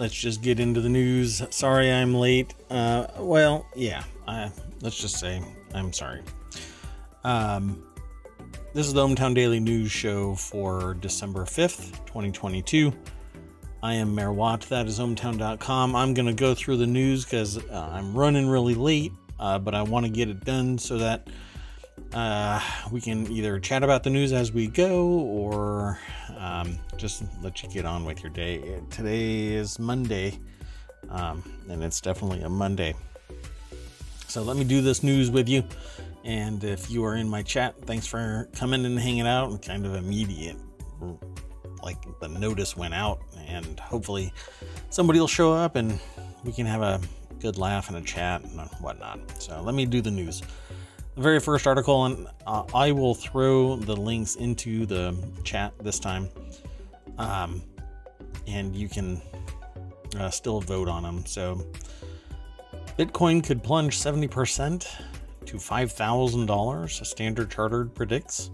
let's just get into the news. Sorry I'm late. Uh, well, yeah, I, let's just say I'm sorry. Um, this is the ohmTown Daily News Show for December 5th, 2022. I am Mayor Watt. That is ohmtown.com. I'm going to go through the news because uh, I'm running really late, uh, but I want to get it done so that uh, we can either chat about the news as we go or um, just let you get on with your day. Today is Monday, um, and it's definitely a Monday. So let me do this news with you. And if you are in my chat, thanks for coming and hanging out and kind of immediate. Like the notice went out, and hopefully somebody will show up and we can have a good laugh and a chat and whatnot. So let me do the news the very first article, and uh, I will throw the links into the chat this time. Um, and you can uh, still vote on them. So, Bitcoin could plunge 70% to $5,000, Standard Chartered predicts,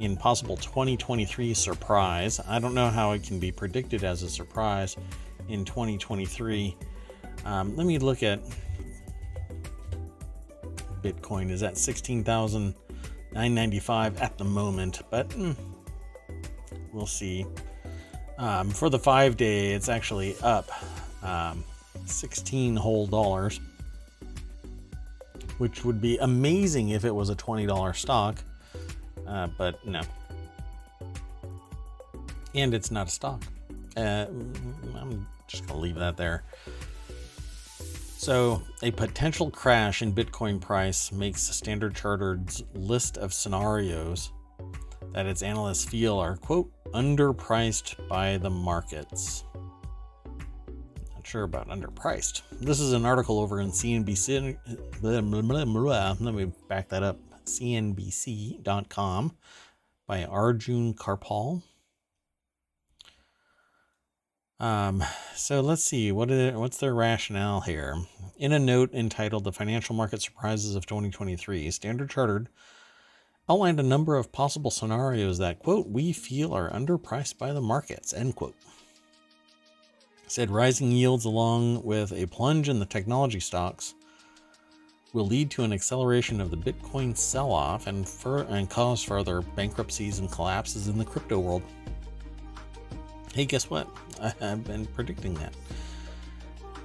in possible 2023 surprise. I don't know how it can be predicted as a surprise in 2023. Um, let me look at Bitcoin is at 16,995 at the moment, but mm, we'll see. Um, for the five day, it's actually up um, 16 whole dollars, which would be amazing if it was a $20 stock, uh, but no. And it's not a stock. Uh, I'm just going to leave that there. So, a potential crash in Bitcoin price makes Standard Chartered's list of scenarios that its analysts feel are, quote, underpriced by the markets. Not sure about underpriced. This is an article over in CNBC. Let me back that up. CNBC.com by Arjun Kharpal. Um, so let's see what is, what's their rationale here. In a note entitled "The Financial Market Surprises of 2023," Standard Chartered outlined a number of possible scenarios that quote we feel are underpriced by the markets end quote. Said rising yields along with a plunge in the technology stocks will lead to an acceleration of the Bitcoin sell-off and, fur- and cause further bankruptcies and collapses in the crypto world. Hey, guess what? I, have been predicting that.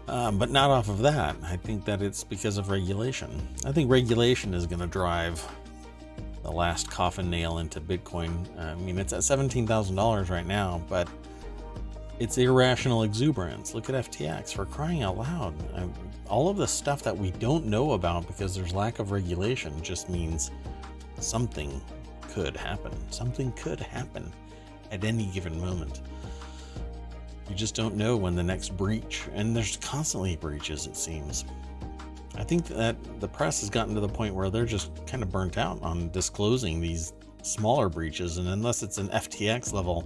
Um, but not off of that. I think that it's because of regulation. I think regulation is going to drive the last coffin nail into Bitcoin. I mean, it's at $17,000 right now, but it's irrational exuberance. Look at FTX for crying out loud. I, all of the stuff that we don't know about because there's lack of regulation just means something could happen. Something could happen at any given moment. You just don't know when the next breach, and there's constantly breaches, it seems. I think that the press has gotten to the point where they're just kind of burnt out on disclosing these smaller breaches, and unless it's an FTX level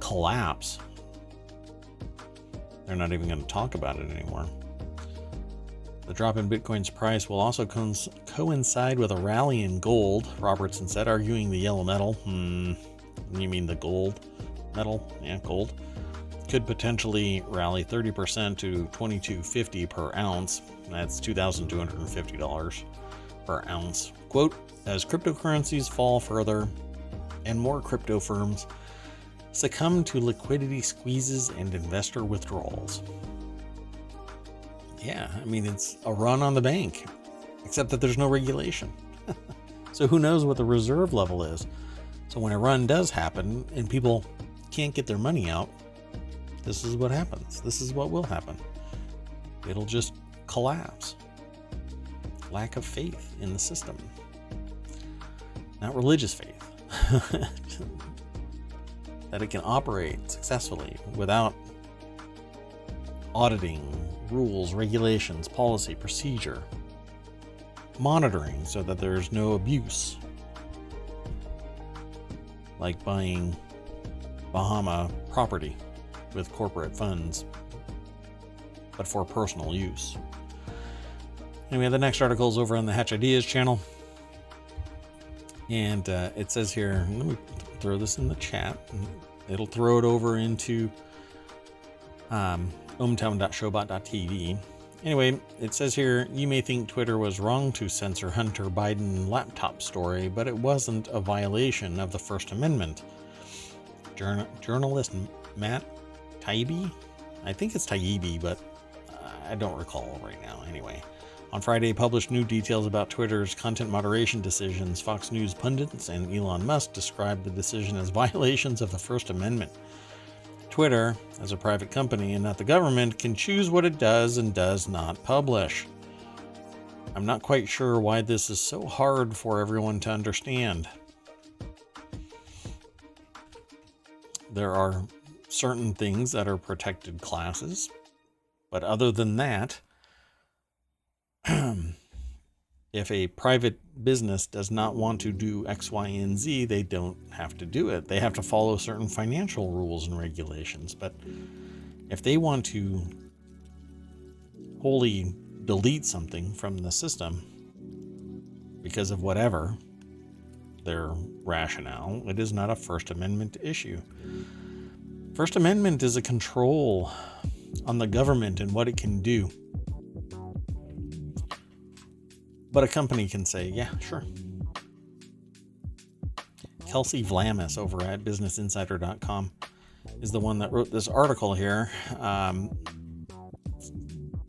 collapse, they're not even going to talk about it anymore. The drop in Bitcoin's price will also co- coincide with a rally in gold, Robertson said, arguing the yellow metal. Hmm, you mean the gold metal? Yeah, gold could potentially rally 30% to 2250 per ounce. That's $2,250 per ounce. Quote, as cryptocurrencies fall further and more crypto firms succumb to liquidity squeezes and investor withdrawals. Yeah, I mean, it's a run on the bank, except that there's no regulation. so who knows what the reserve level is? So when a run does happen and people can't get their money out, this is what happens. This is what will happen. It'll just collapse. Lack of faith in the system. Not religious faith. that it can operate successfully without auditing, rules, regulations, policy, procedure, monitoring so that there's no abuse. Like buying Bahama property with corporate funds, but for personal use. Anyway, the next article is over on the Hatch Ideas channel. And uh, it says here, let me throw this in the chat. It'll throw it over into um, ohmtown.showbot.tv. Anyway, it says here you may think Twitter was wrong to censor Hunter Biden laptop story, but it wasn't a violation of the First Amendment. Journal- journalist Matt Taibbi, I think it's Taibbi, but uh, I don't recall right now. Anyway, on Friday, published new details about Twitter's content moderation decisions. Fox News pundits and Elon Musk described the decision as violations of the First Amendment. Twitter, as a private company and not the government, can choose what it does and does not publish. I'm not quite sure why this is so hard for everyone to understand. There are certain things that are protected classes, but other than that, if a private business does not want to do X, Y, and Z, they don't have to do it. They have to follow certain financial rules and regulations. But if they want to wholly delete something from the system because of whatever their rationale, it is not a First Amendment issue. First Amendment is a control on the government and what it can do. But a company can say, yeah, sure. Kelsey Vlamis over at BusinessInsider.com is the one that wrote this article here. Um,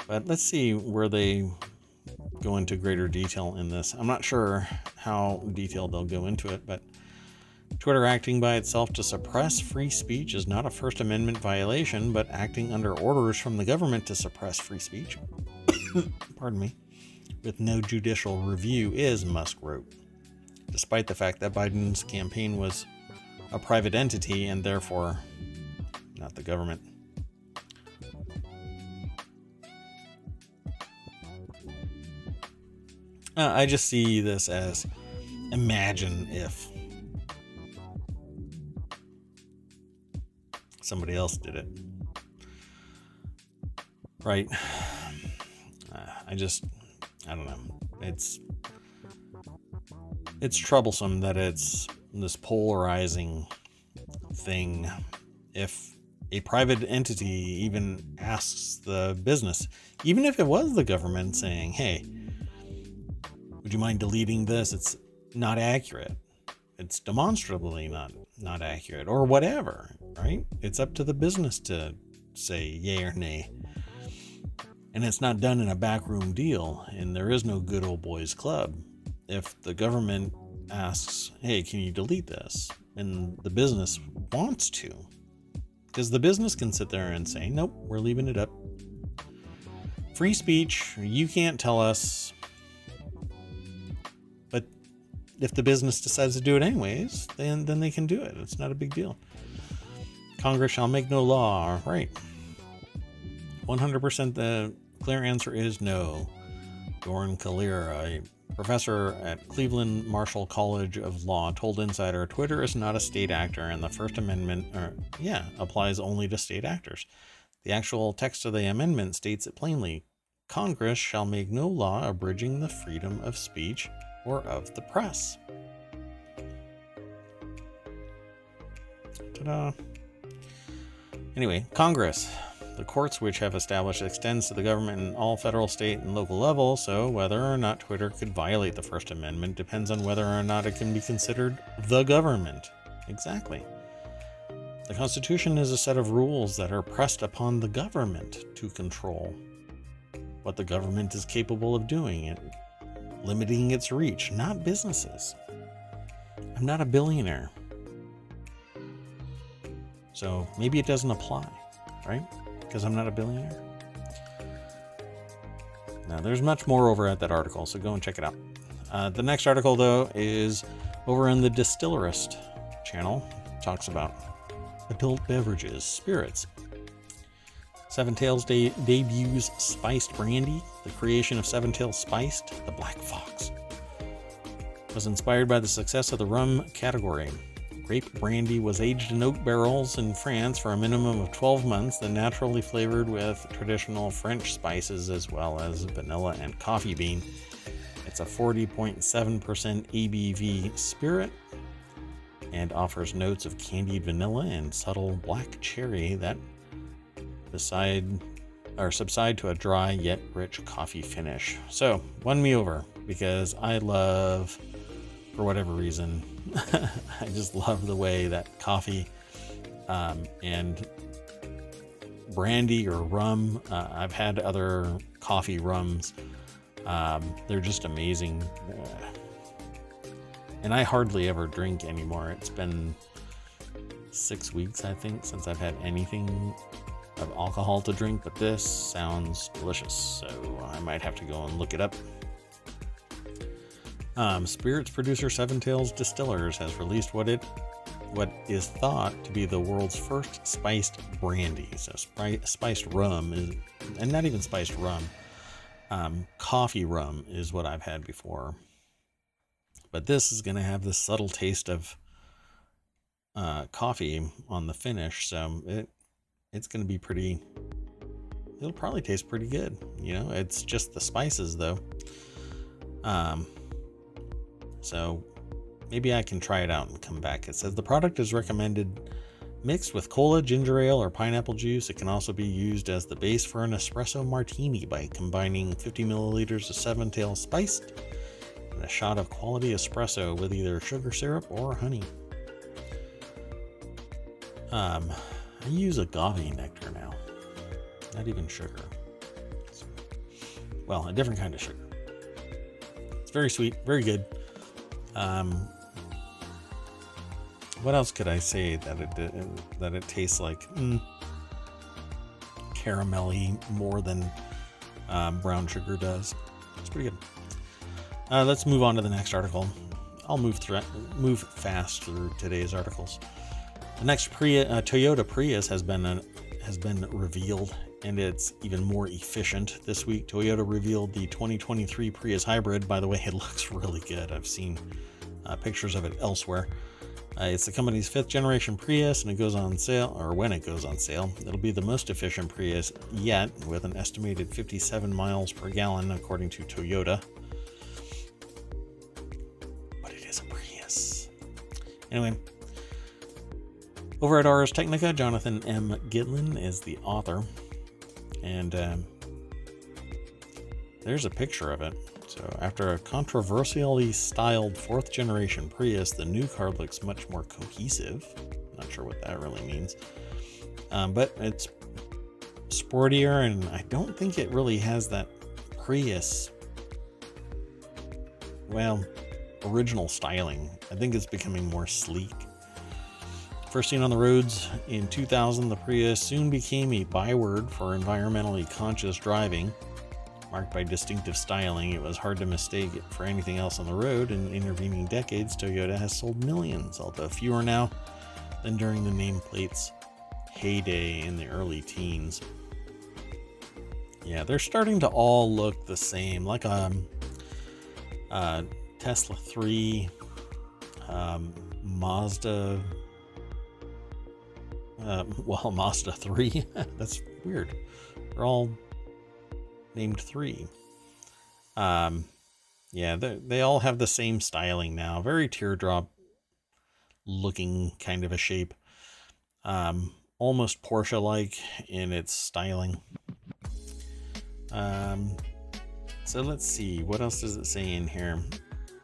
but let's see where they go into greater detail in this. I'm not sure how detailed they'll go into it, but Twitter acting by itself to suppress free speech is not a First Amendment violation, but acting under orders from the government to suppress free speech. Pardon me with no judicial review is, Musk wrote, despite the fact that Biden's campaign was a private entity and therefore not the government. Uh, I just see this as imagine if somebody else did it. Right? I just I don't know. It's it's troublesome that it's this polarizing thing. If a private entity even asks the business, even if it was the government saying, "Hey, would you mind deleting this? It's not accurate. It's demonstrably not not accurate or whatever, right? It's up to the business to say yay or nay and it's not done in a backroom deal, and there is no good old boys club. If the government asks, hey, can you delete this? And the business wants to, because the business can sit there and say, nope, we're leaving it up. Free speech, you can't tell us. But if the business decides to do it anyways, then, then they can do it. It's not a big deal. Congress shall make no law, right? 100% the clear answer is no. Doron Kalir, a professor at Cleveland Marshall College of Law, told Insider Twitter is not a state actor, and the First Amendment, or, yeah, applies only to state actors. The actual text of the amendment states it plainly Congress shall make no law abridging the freedom of speech or of the press. Ta da! Anyway, Congress the courts which have established extends to the government in all federal, state, and local levels, so whether or not Twitter could violate the First Amendment depends on whether or not it can be considered the government. Exactly. The Constitution is a set of rules that are pressed upon the government to control what the government is capable of doing and limiting its reach, not businesses. I'm not a billionaire. So maybe it doesn't apply, right? because I'm not a billionaire. Now, there's much more over at that article, so go and check it out. Uh, the next article, though, is over in the Distillerist channel. It talks about adult beverages, spirits. Seven Tails de- debuts spiced brandy. The creation of Seven Tails Spiced, the Black Fox, was inspired by the success of the rum category. Grape brandy was aged in oak barrels in France for a minimum of 12 months, then naturally flavored with traditional French spices as well as vanilla and coffee bean. It's a 40.7% ABV spirit and offers notes of candied vanilla and subtle black cherry that, beside or subside to a dry yet rich coffee finish. So, won me over because I love, for whatever reason, I just love the way that coffee um, and brandy or rum. Uh, I've had other coffee rums. Um, they're just amazing. Uh, and I hardly ever drink anymore. It's been six weeks, I think, since I've had anything of alcohol to drink, but this sounds delicious, so I might have to go and look it up. Um, spirits producer Seven Tails Distillers has released what it what is thought to be the world's first spiced brandy. So spi- spiced rum is, and not even spiced rum. Um, coffee rum is what I've had before, but this is going to have the subtle taste of uh, coffee on the finish, so it it's going to be pretty. It'll probably taste pretty good. You know, it's just the spices though. Um, so maybe I can try it out and come back. It says the product is recommended mixed with cola, ginger ale, or pineapple juice. It can also be used as the base for an espresso martini by combining 50 milliliters of Seven Tail spiced and a shot of quality espresso with either sugar syrup or honey. Um, I use agave nectar now, not even sugar. Well, a different kind of sugar. It's very sweet, very good. Um, what else could I say that it that it tastes like mm, caramelly more than um, brown sugar does? It's pretty good. Uh, let's move on to the next article. I'll move through move fast through today's articles. The next Prius, uh, Toyota Prius has been uh, has been revealed, and it's even more efficient. This week, Toyota revealed the 2023 Prius Hybrid. By the way, it looks really good. I've seen uh, pictures of it elsewhere. Uh, it's the company's fifth generation Prius, and it goes on sale, or when it goes on sale, it'll be the most efficient Prius yet, with an estimated 57 miles per gallon, according to Toyota. But it is a Prius. Anyway, over at Ars Technica, Jonathan M. Gitlin is the author, and um, there's a picture of it. So, after a controversially styled fourth generation Prius, the new car looks much more cohesive. Not sure what that really means, um, but it's sportier, and I don't think it really has that Prius, well, original styling. I think it's becoming more sleek First seen on the roads in 2000, the Prius soon became a byword for environmentally conscious driving. Marked by distinctive styling, it was hard to mistake it for anything else on the road. In intervening decades, Toyota has sold millions, although fewer now than during the nameplate's heyday in the early teens. Yeah, they're starting to all look the same, like a um, uh, Tesla 3, um, Mazda uh, well, Mazda 3. That's weird. They're all named 3. Um, yeah, they all have the same styling now. Very teardrop looking kind of a shape. Um, almost Porsche like in its styling. Um, so let's see, what else does it say in here?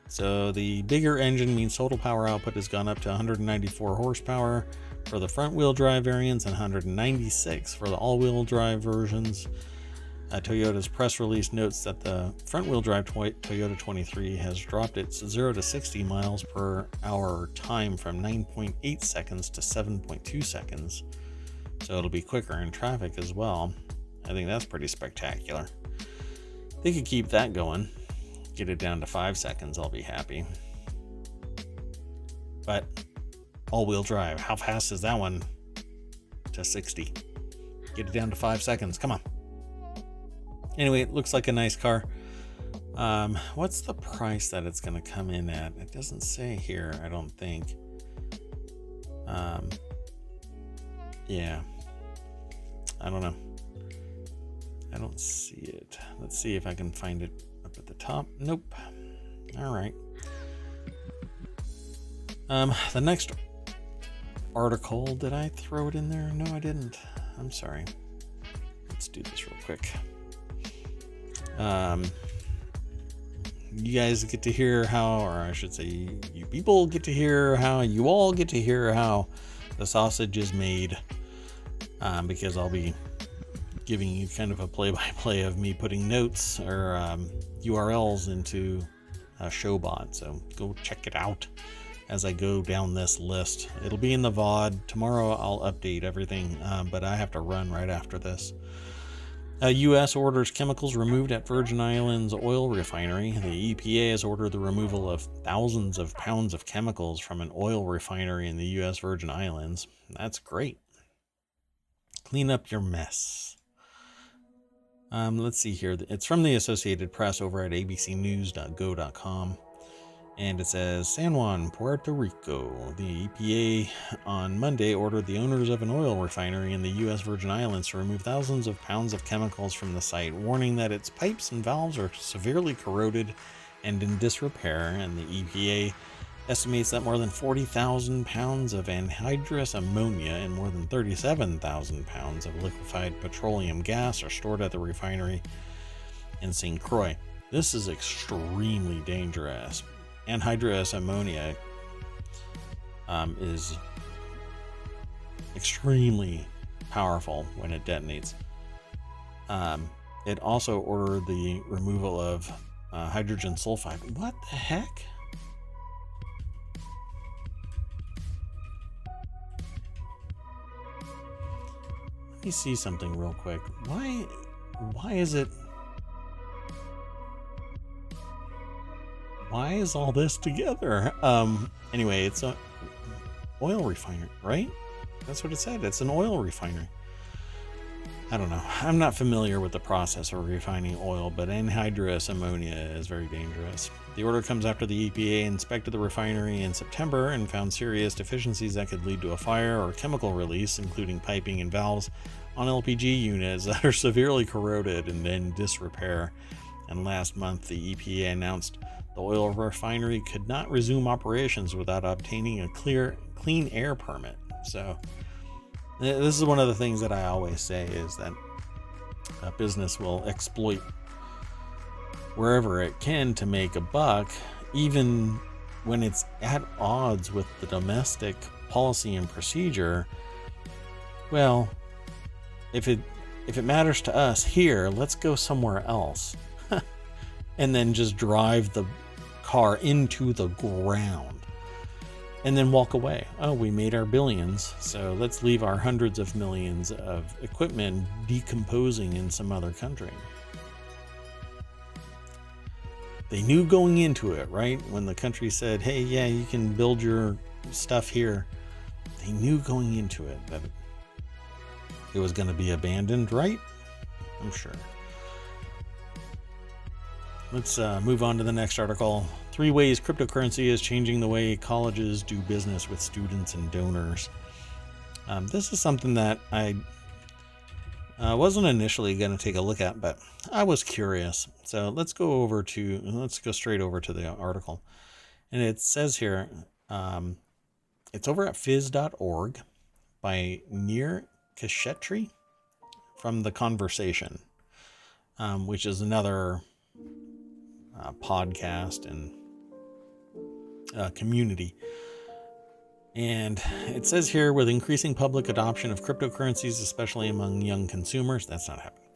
So the bigger engine means total power output has gone up to 194 horsepower for the front wheel drive variants and 196 for the all wheel drive versions. Uh, Toyota's press release notes that the front wheel drive Toyota 23 has dropped its 0 to 60 miles per hour time from 9.8 seconds to 7.2 seconds. So it'll be quicker in traffic as well. I think that's pretty spectacular. They could keep that going, get it down to 5 seconds, I'll be happy. But all-wheel drive. How fast is that one? To 60. Get it down to five seconds. Come on. Anyway, it looks like a nice car. Um, what's the price that it's going to come in at? It doesn't say here, I don't think. Um, yeah. I don't know. I don't see it. Let's see if I can find it top. Nope. All right. Um, the next article. Did I throw it in there? No, I didn't. I'm sorry. Let's do this real quick. Um, you guys get to hear how, or I should say, you people get to hear how, you all get to hear how the sausage is made. Um, because I'll be giving you kind of a play by play of me putting notes or um, URLs into a Showbot. So go check it out as I go down this list. It'll be in the VOD. Tomorrow I'll update everything, um, but I have to run right after this. Uh, U.S. orders chemicals removed at Virgin Islands oil refinery. The EPA has ordered the removal of thousands of pounds of chemicals from an oil refinery in the U.S. Virgin Islands. That's great. Clean up your mess. Um, let's see here. It's from the Associated Press over at abcnews.go.com. And it says San Juan, Puerto Rico. The EPA on Monday ordered the owners of an oil refinery in the U.S. Virgin Islands to remove thousands of pounds of chemicals from the site, warning that its pipes and valves are severely corroded and in disrepair. And the EPA estimates that more than 40,000 pounds of anhydrous ammonia and more than 37,000 pounds of liquefied petroleum gas are stored at the refinery in St. Croix. This is extremely dangerous anhydrous ammonia um, is extremely powerful when it detonates. Um, it also ordered the removal of uh, hydrogen sulfide. What the heck? See something real quick. Why? Why is it? why is all this together? Um, anyway, it's a oil refinery, right? That's what it said. It's an oil refinery. I don't know. I'm not familiar with the process of refining oil, but anhydrous ammonia is very dangerous. The order comes after the EPA inspected the refinery in September and found serious deficiencies that could lead to a fire or chemical release, including piping and valves on LPG units that are severely corroded and in disrepair. And last month, the EPA announced the oil refinery could not resume operations without obtaining a clear clean air permit. So this is one of the things that I always say is that a business will exploit wherever it can to make a buck, even when it's at odds with the domestic policy and procedure. Well, if it if it matters to us here, let's go somewhere else. and then just drive the car into the ground and then walk away. Oh, we made our billions, so let's leave our hundreds of millions of equipment decomposing in some other country. They knew going into it, right? When the country said, hey, yeah, you can build your stuff here, they knew going into it that it was going to be abandoned, right? I'm sure. Let's uh, move on to the next article. Three ways cryptocurrency is changing the way colleges do business with students and donors. Um, this is something that I uh, wasn't initially going to take a look at, but I was curious. So let's go over to let's go straight over to the article, and it says here um, it's over at phys.org by Nir Kshetri from the Conversation, um, which is another uh, podcast and uh, community. And it says here with increasing public adoption of cryptocurrencies, especially among young consumers, that's not happening.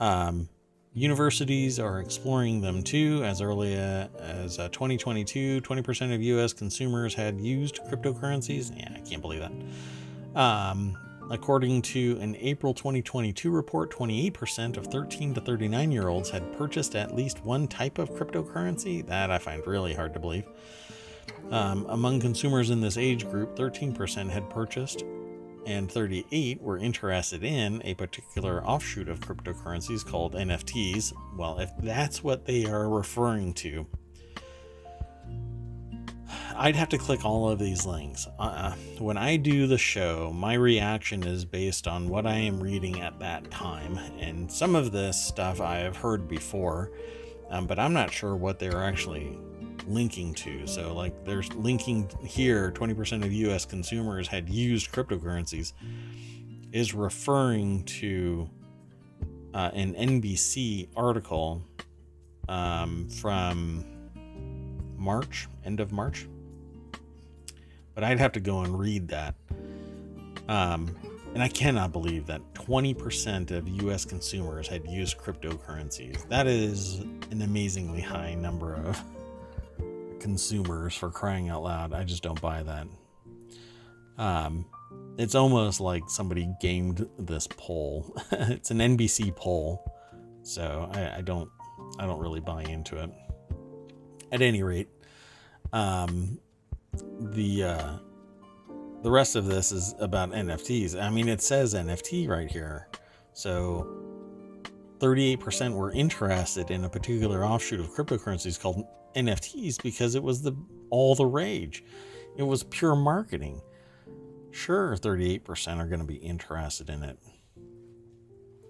Um, universities are exploring them too. As early as uh, 2022, 20% of US consumers had used cryptocurrencies. Yeah, I can't believe that. Um, According to an April 2022 report, 28% of 13 to 39 year olds had purchased at least one type of cryptocurrency. That I find really hard to believe. Um, among consumers in this age group, 13% had purchased, and 38 were interested in a particular offshoot of cryptocurrencies called NFTs. Well, if that's what they are referring to, I'd have to click all of these links. Uh, when I do the show, my reaction is based on what I am reading at that time. And some of this stuff I have heard before, um, but I'm not sure what they're actually linking to. So, like, there's linking here 20% of US consumers had used cryptocurrencies, is referring to uh, an NBC article um, from March, end of March. But I'd have to go and read that. Um, and I cannot believe that 20% of US consumers had used cryptocurrencies. That is an amazingly high number of consumers for crying out loud. I just don't buy that. Um, it's almost like somebody gamed this poll. it's an NBC poll, so I, I, don't I don't really buy into it. At any rate, um, the uh, the rest of this is about NFTs. I mean, it says NFT right here, so 38% were interested in a particular offshoot of cryptocurrencies called NFTs because it was the all the rage. It was pure marketing. Sure, 38% are going to be interested in it.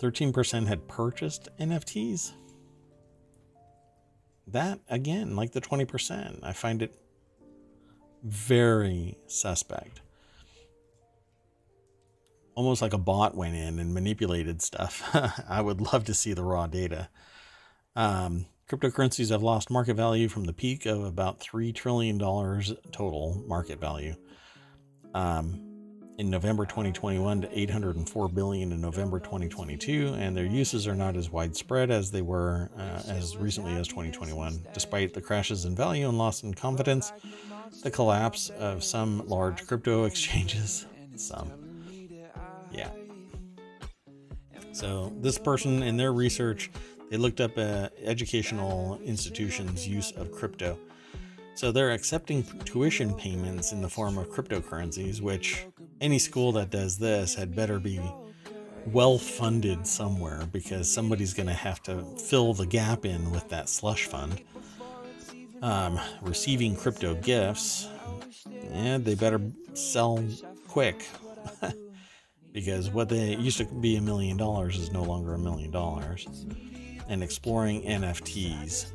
13% had purchased NFTs. That, again, like the 20%, I find it very suspect. Almost like a bot went in and manipulated stuff. I would love to see the raw data. Um, cryptocurrencies have lost market value from the peak of about $3 trillion total market value. Um, in November 2021 to 804 billion in November 2022, and their uses are not as widespread as they were uh, as recently as 2021. Despite the crashes in value and loss in confidence, the collapse of some large crypto exchanges, some, yeah. So this person in their research, they looked up uh, educational institutions' use of crypto. So they're accepting tuition payments in the form of cryptocurrencies, which any school that does this had better be well funded somewhere because somebody's going to have to fill the gap in with that slush fund. Um, receiving crypto gifts, and they better sell quick because what they used to be a million dollars is no longer a million dollars. And exploring NFTs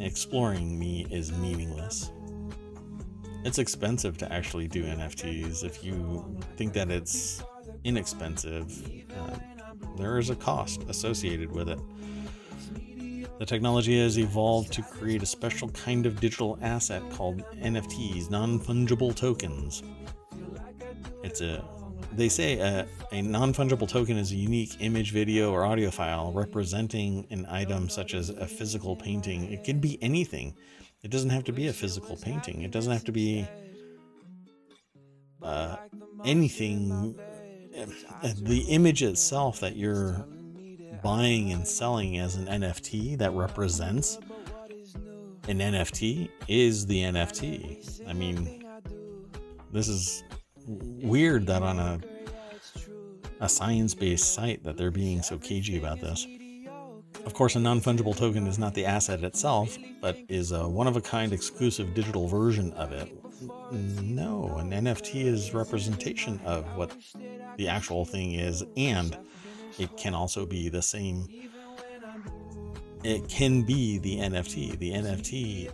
exploring me is meaningless. It's expensive to actually do NFTs. If you think that it's inexpensive, uh, there is a cost associated with it. The technology has evolved to create a special kind of digital asset called NFTs, non fungible tokens. It's a they say a, a non fungible token is a unique image, video, or audio file representing an item such as a physical painting. It can be anything. It doesn't have to be a physical painting. It doesn't have to be uh, anything. Uh, the image itself that you're buying and selling as an NFT that represents an NFT is the NFT. I mean, this is weird that on a a science-based site that they're being so cagey about this. Of course, a non-fungible token is not the asset itself, but is a one-of-a-kind exclusive digital version of it. No, an NFT is representation of what the actual thing is, and it can also be the same. It can be the NFT. The NFT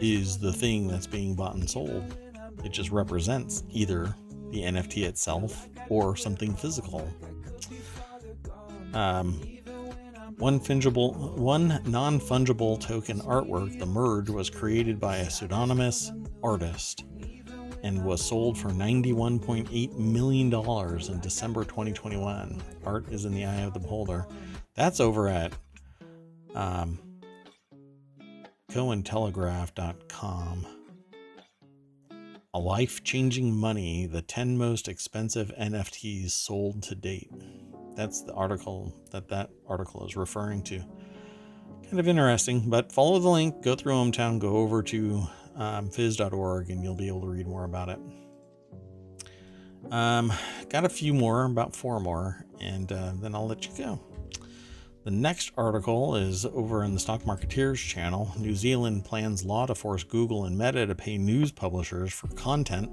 is the thing that's being bought and sold. It just represents either the NFT itself or something physical. Um, one fungible, one non-fungible token artwork, the merge, was created by a pseudonymous artist and was sold for $91.8 million in December 2021. Art is in the eye of the beholder. That's over at um, CoinTelegraph.com. A life changing money, the 10 most expensive NFTs sold to date. That's the article that that article is referring to. Kind of interesting, but follow the link, go through ohmTown, go over to um, phys.org, and you'll be able to read more about it. Um, got a few more, about four more, and uh, then I'll let you go. The next article is over in the Stock Marketeers channel. New Zealand plans law to force Google and Meta to pay news publishers for content.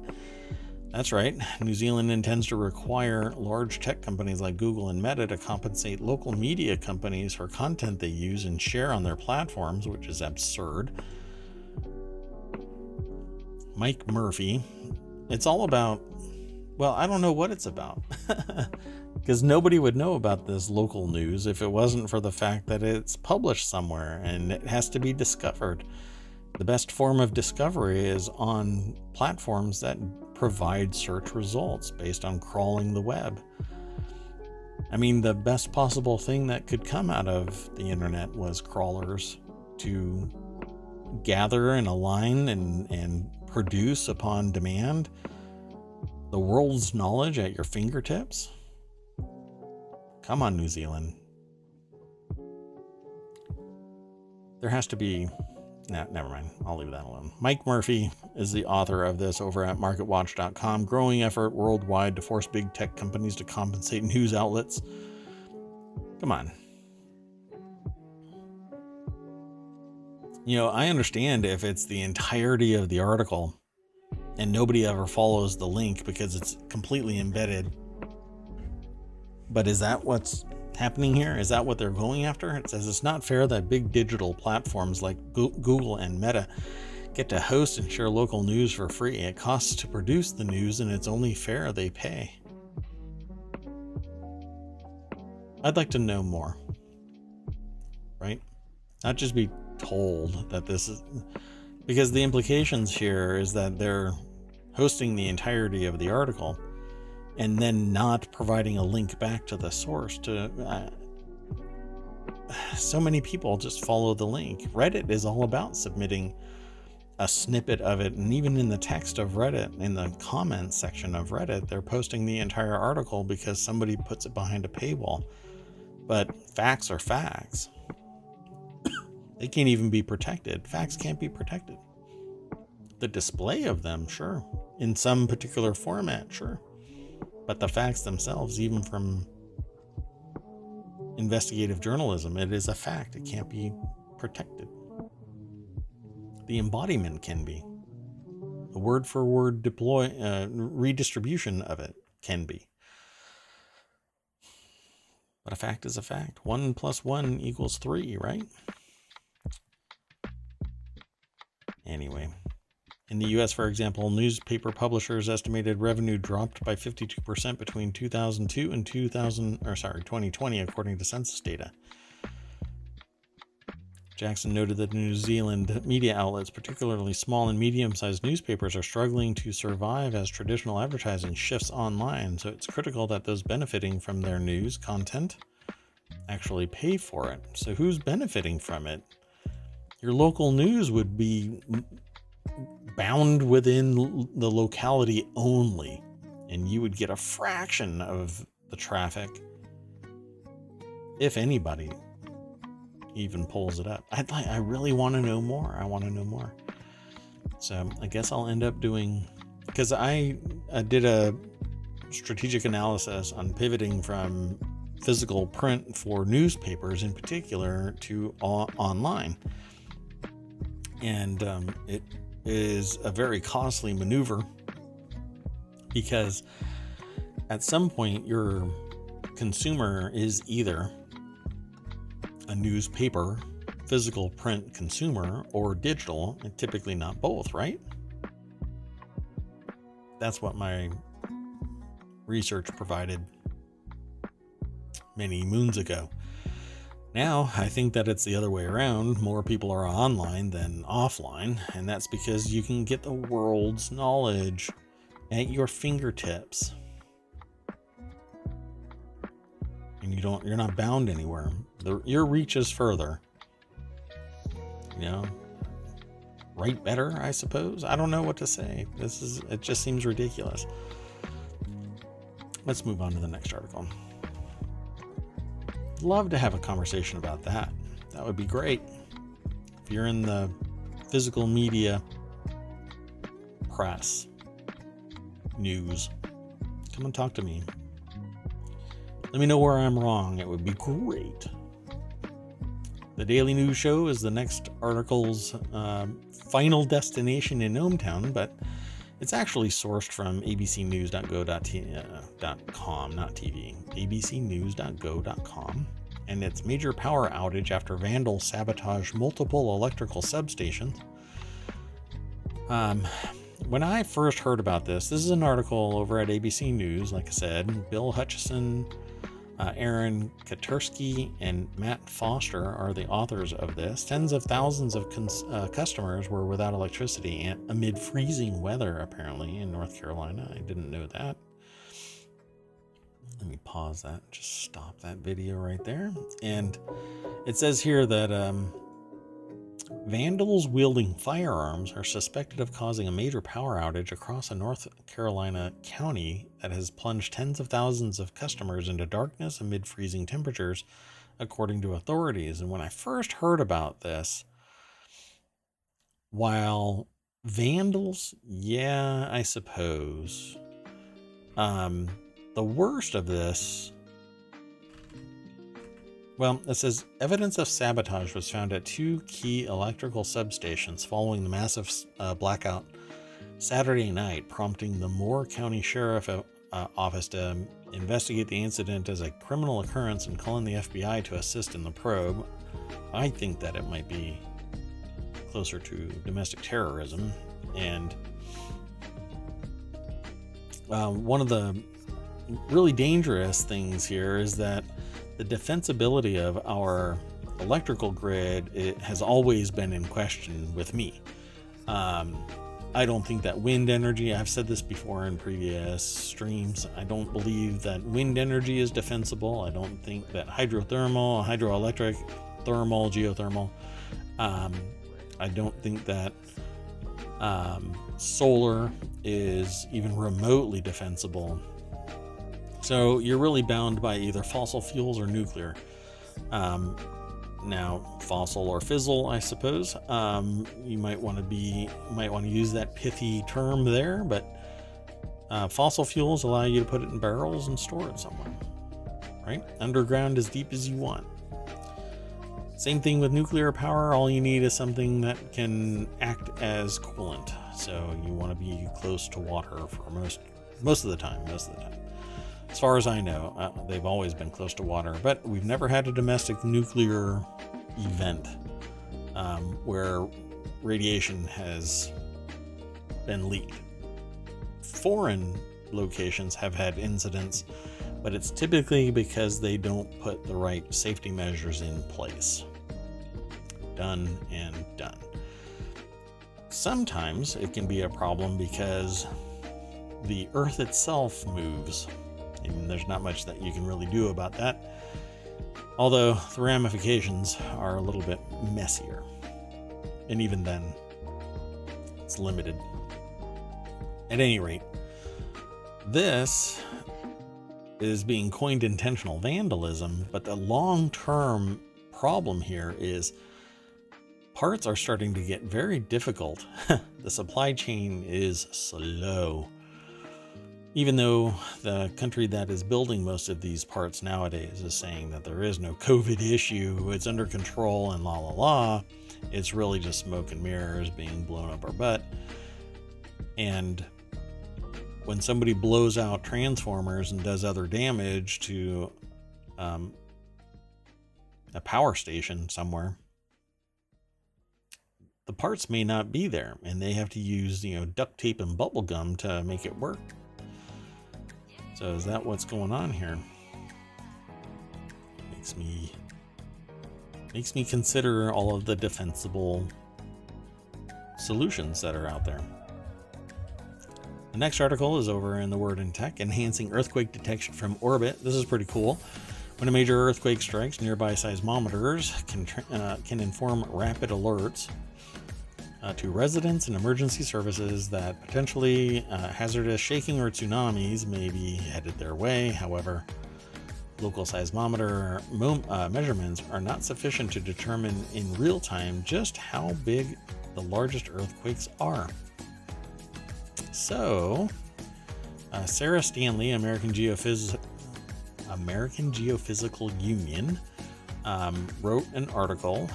That's right, New Zealand intends to require large tech companies like Google and Meta to compensate local media companies for content they use and share on their platforms, which is absurd. Mike Murphy. It's all about, well, I don't know what it's about. because nobody would know about this local news if it wasn't for the fact that it's published somewhere and it has to be discovered. The best form of discovery is on platforms that provide search results based on crawling the web. I mean, the best possible thing that could come out of the internet was crawlers to gather and align and, and produce upon demand the world's knowledge at your fingertips. Come on, New Zealand. There has to be. Nah, never mind. I'll leave that alone. Mike Murphy is the author of this over at MarketWatch.com. Growing effort worldwide to force big tech companies to compensate news outlets. Come on. You know, I understand if it's the entirety of the article and nobody ever follows the link because it's completely embedded but is that what's happening here? Is that what they're going after? It says it's not fair that big digital platforms like Google and Meta get to host and share local news for free. It costs to produce the news, and it's only fair they pay. I'd like to know more. Right? Not just be told that this is. Because the implications here is that they're hosting the entirety of the article and then not providing a link back to the source to uh, so many people just follow the link. Reddit is all about submitting a snippet of it and even in the text of reddit in the comments section of reddit they're posting the entire article because somebody puts it behind a paywall. But facts are facts. They can't even be protected. Facts can't be protected. The display of them sure. In some particular format sure but the facts themselves, even from investigative journalism, it is a fact. It can't be protected. The embodiment can be. The word for word deploy uh, redistribution of it can be. But a fact is a fact. One plus one equals three, right? Anyway. In the US, for example, newspaper publishers estimated revenue dropped by 52% between 2002 and 2000 or sorry, 2020 according to census data. Jackson noted that New Zealand media outlets, particularly small and medium sized newspapers, are struggling to survive as traditional advertising shifts online, so it's critical that those benefiting from their news content actually pay for it. So, who's benefiting from it? Your local news would be bound within the locality only, and you would get a fraction of the traffic, if anybody even pulls it up. I'd like, I really want to know more. I want to know more. So I guess I'll end up doing because I, I did a strategic analysis on pivoting from physical print for newspapers in particular to o- online and um, it is a very costly maneuver because at some point your consumer is either a newspaper, physical print consumer, or digital, and typically not both, right? That's what my research provided many moons ago. Now, I think that it's the other way around. More people are online than offline, and that's because you can get the world's knowledge at your fingertips. And you don't you're not bound anywhere. The, your reach is further. You know, write better, I suppose. I don't know what to say. This is it just seems ridiculous. Let's move on to the next article love to have a conversation about that. That would be great. If you're in the physical media press, news, come and talk to me. Let me know where I'm wrong. It would be great. The Daily News Show is the next article's uh, final destination in ohmTown, but it's actually sourced from abcnews.go.com, not TV, abcnews.go.com, and its major power outage after vandals sabotage multiple electrical substations. Um, when I first heard about this, this is an article over at ABC News, like I said. Bill Hutchinson Uh, Aaron Katersky and Matt Foster are the authors of this. Tens of thousands of cons- uh, customers were without electricity amid freezing weather, apparently, in North Carolina. I didn't know that. Let me pause that, just stop that video right there. And it says here that um, Vandals wielding firearms are suspected of causing a major power outage across a North Carolina county that has plunged tens of thousands of customers into darkness amid freezing temperatures, according to authorities. And when I first heard about this, while vandals, yeah, I suppose. Um, the worst of this well, it says evidence of sabotage was found at two key electrical substations following the massive uh, blackout Saturday night, prompting the Moore County Sheriff uh, Office to investigate the incident as a criminal occurrence and calling the FBI to assist in the probe. I think that it might be closer to domestic terrorism. And uh, one of the really dangerous things here is that the defensibility of our electrical grid it has always been in question with me. Um, I don't think that wind energy, I've said this before in previous streams, I don't believe that wind energy is defensible. I don't think that hydrothermal, hydroelectric, thermal, geothermal, um, I don't think that um, solar is even remotely defensible so you're really bound by either fossil fuels or nuclear. Um, now, fossil or fizzle, I suppose. Um, you might want to be might want to use that pithy term there, but uh, fossil fuels allow you to put it in barrels and store it somewhere, right? Underground as deep as you want. Same thing with nuclear power. All you need is something that can act as coolant. So you want to be close to water for most most of the time. Most of the time. As far as I know, uh, they've always been close to water, but we've never had a domestic nuclear event um, where radiation has been leaked. Foreign locations have had incidents, but it's typically because they don't put the right safety measures in place. Done and done. Sometimes it can be a problem because the Earth itself moves there's not much that you can really do about that. Although the ramifications are a little bit messier. And even then, it's limited. At any rate, this is being coined intentional vandalism, but the long term problem here is parts are starting to get very difficult. the supply chain is slow even though the country that is building most of these parts nowadays is saying that there is no COVID issue, it's under control, and la la la, it's really just smoke and mirrors being blown up our butt. And when somebody blows out transformers and does other damage to um, a power station somewhere, the parts may not be there, and they have to use you know duct tape and bubble gum to make it work. So is that what's going on here? Makes me makes me consider all of the defensible solutions that are out there. The next article is over in the Word in Tech, enhancing earthquake detection from orbit. This is pretty cool. When a major earthquake strikes, nearby seismometers can uh, can inform rapid alerts uh, to residents and emergency services that potentially uh, hazardous shaking or tsunamis may be headed their way. However, local seismometer mo- uh, measurements are not sufficient to determine in real time just how big the largest earthquakes are. So, uh, Sarah Stanley, American Geophys- American Geophysical Union, um, wrote an article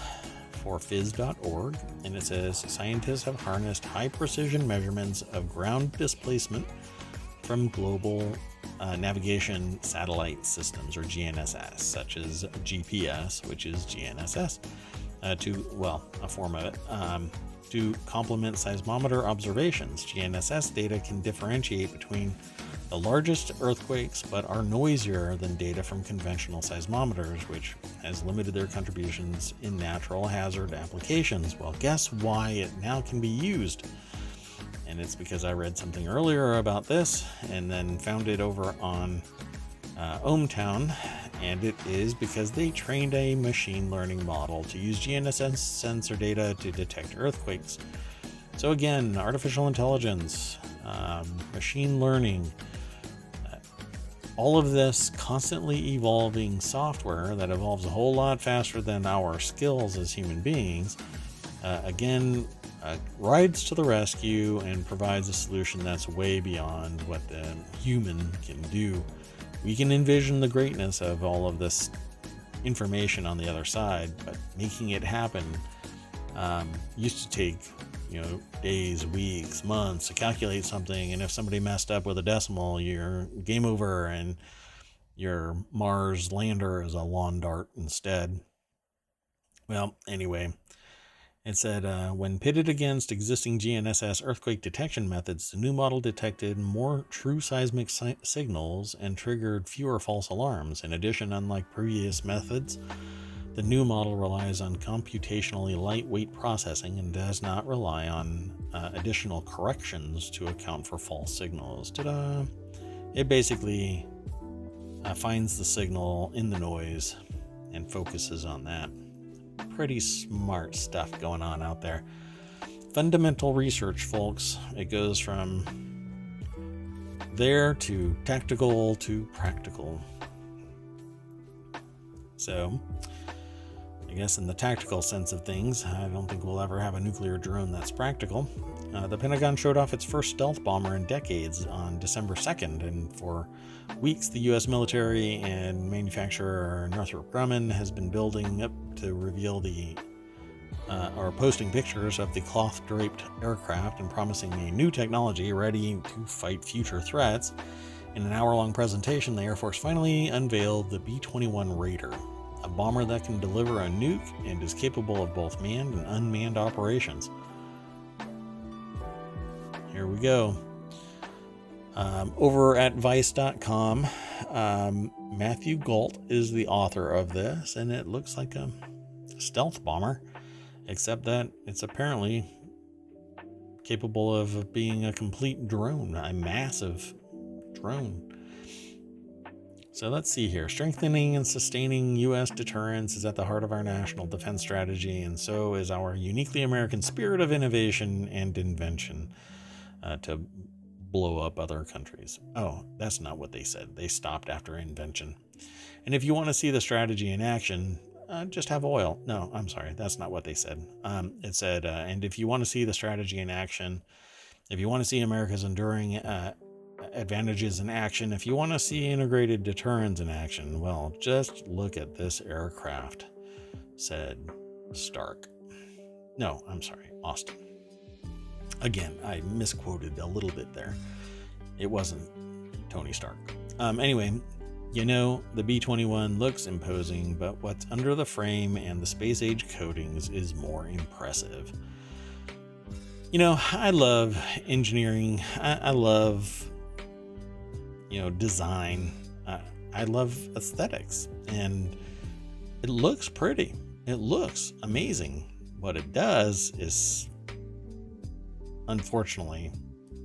for phys.org, and it says scientists have harnessed high precision measurements of ground displacement from global uh, navigation satellite systems or GNSS, such as GPS, which is GNSS, uh, to, well, a form of it, um, to complement seismometer observations. GNSS data can differentiate between the largest earthquakes, but are noisier than data from conventional seismometers, which has limited their contributions in natural hazard applications. Well, guess why it now can be used? And it's because I read something earlier about this and then found it over on uh, and it is because they trained a machine learning model to use GNSS sensor data to detect earthquakes. So, again, artificial intelligence, um, machine learning, all of this constantly evolving software that evolves a whole lot faster than our skills as human beings, uh, again, uh, rides to the rescue and provides a solution that's way beyond what the human can do. We can envision the greatness of all of this information on the other side, but making it happen um, used to take you know days, weeks, months to calculate something, and if somebody messed up with a decimal, you're game over, and your Mars lander is a lawn dart instead. Well, anyway, it said uh, when pitted against existing GNSS earthquake detection methods, the new model detected more true seismic si- signals and triggered fewer false alarms. In addition, unlike previous methods, the new model relies on computationally lightweight processing and does not rely on uh, additional corrections to account for false signals. Ta-da! It basically uh, finds the signal in the noise and focuses on that. Pretty smart stuff going on out there. Fundamental research, folks. It goes from there to tactical to practical. So, I guess in the tactical sense of things, I don't think we'll ever have a nuclear drone that's practical. Uh, the Pentagon showed off its first stealth bomber in decades on December 2nd, and for weeks, the U.S. military and manufacturer Northrop Grumman has been building up to reveal the uh, or posting pictures of the cloth draped aircraft and promising a new technology ready to fight future threats. In an hour long presentation, the Air Force finally unveiled the B 21 Raider, a bomber that can deliver a nuke and is capable of both manned and unmanned operations. Here we go. Um, over at Vice.com, um, Matthew Gault is the author of this, and it looks like a stealth bomber, except that it's apparently capable of being a complete drone, a massive drone. So let's see here. Strengthening and sustaining U.S. deterrence is at the heart of our national defense strategy, and so is our uniquely American spirit of innovation and invention uh, to blow up other countries. Oh, that's not what they said. They stopped after invention. And if you want to see the strategy in action, uh, just have oil. No, I'm sorry. That's not what they said. Um, it said, uh, and if you want to see the strategy in action, if you want to see America's enduring uh, advantages in action. If you want to see integrated deterrence in action, well, just look at this aircraft, said Stark. No, I'm sorry, Austin. Again, I misquoted a little bit there. It wasn't Tony Stark. Um, anyway, you know, the B 21 looks imposing, but what's under the frame and the space age coatings is more impressive. You know, I love engineering, I, I love you know, design. Uh, I love aesthetics and it looks pretty. It looks amazing. What it does is, unfortunately,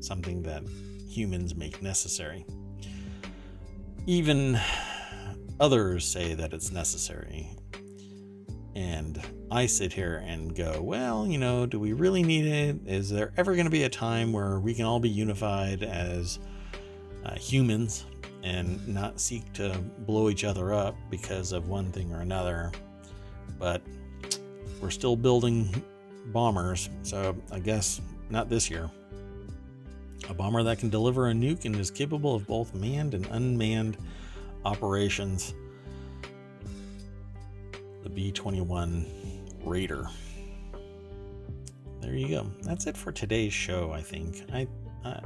something that humans make necessary. Even others say that it's necessary. And I sit here and go, well, you know, do we really need it? Is there ever going to be a time where we can all be unified as uh, humans and not seek to blow each other up because of one thing or another. But we're still building bombers, so I guess not this year. A bomber that can deliver a nuke and is capable of both manned and unmanned operations. The B 21 Raider. There you go. That's it for today's show, I think. I, I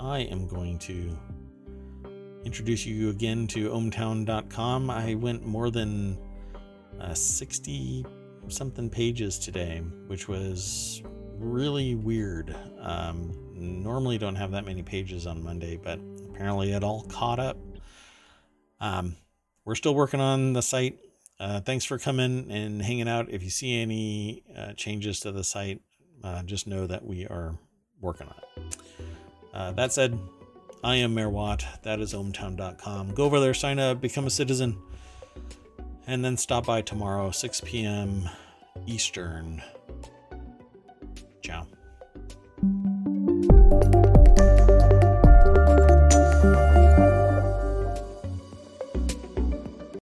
I am going to introduce you again to ohmTown.com. I went more than uh, 60 something pages today, which was really weird. Um, normally don't have that many pages on Monday, but apparently it all caught up. Um, we're still working on the site. Uh, thanks for coming and hanging out. If you see any uh, changes to the site, uh, just know that we are working on it. Uh, that said, I am Mayor Watt. That is ohmtown.com. Go over there, sign up, become a citizen, and then stop by tomorrow, 6 p.m. Eastern. Ciao.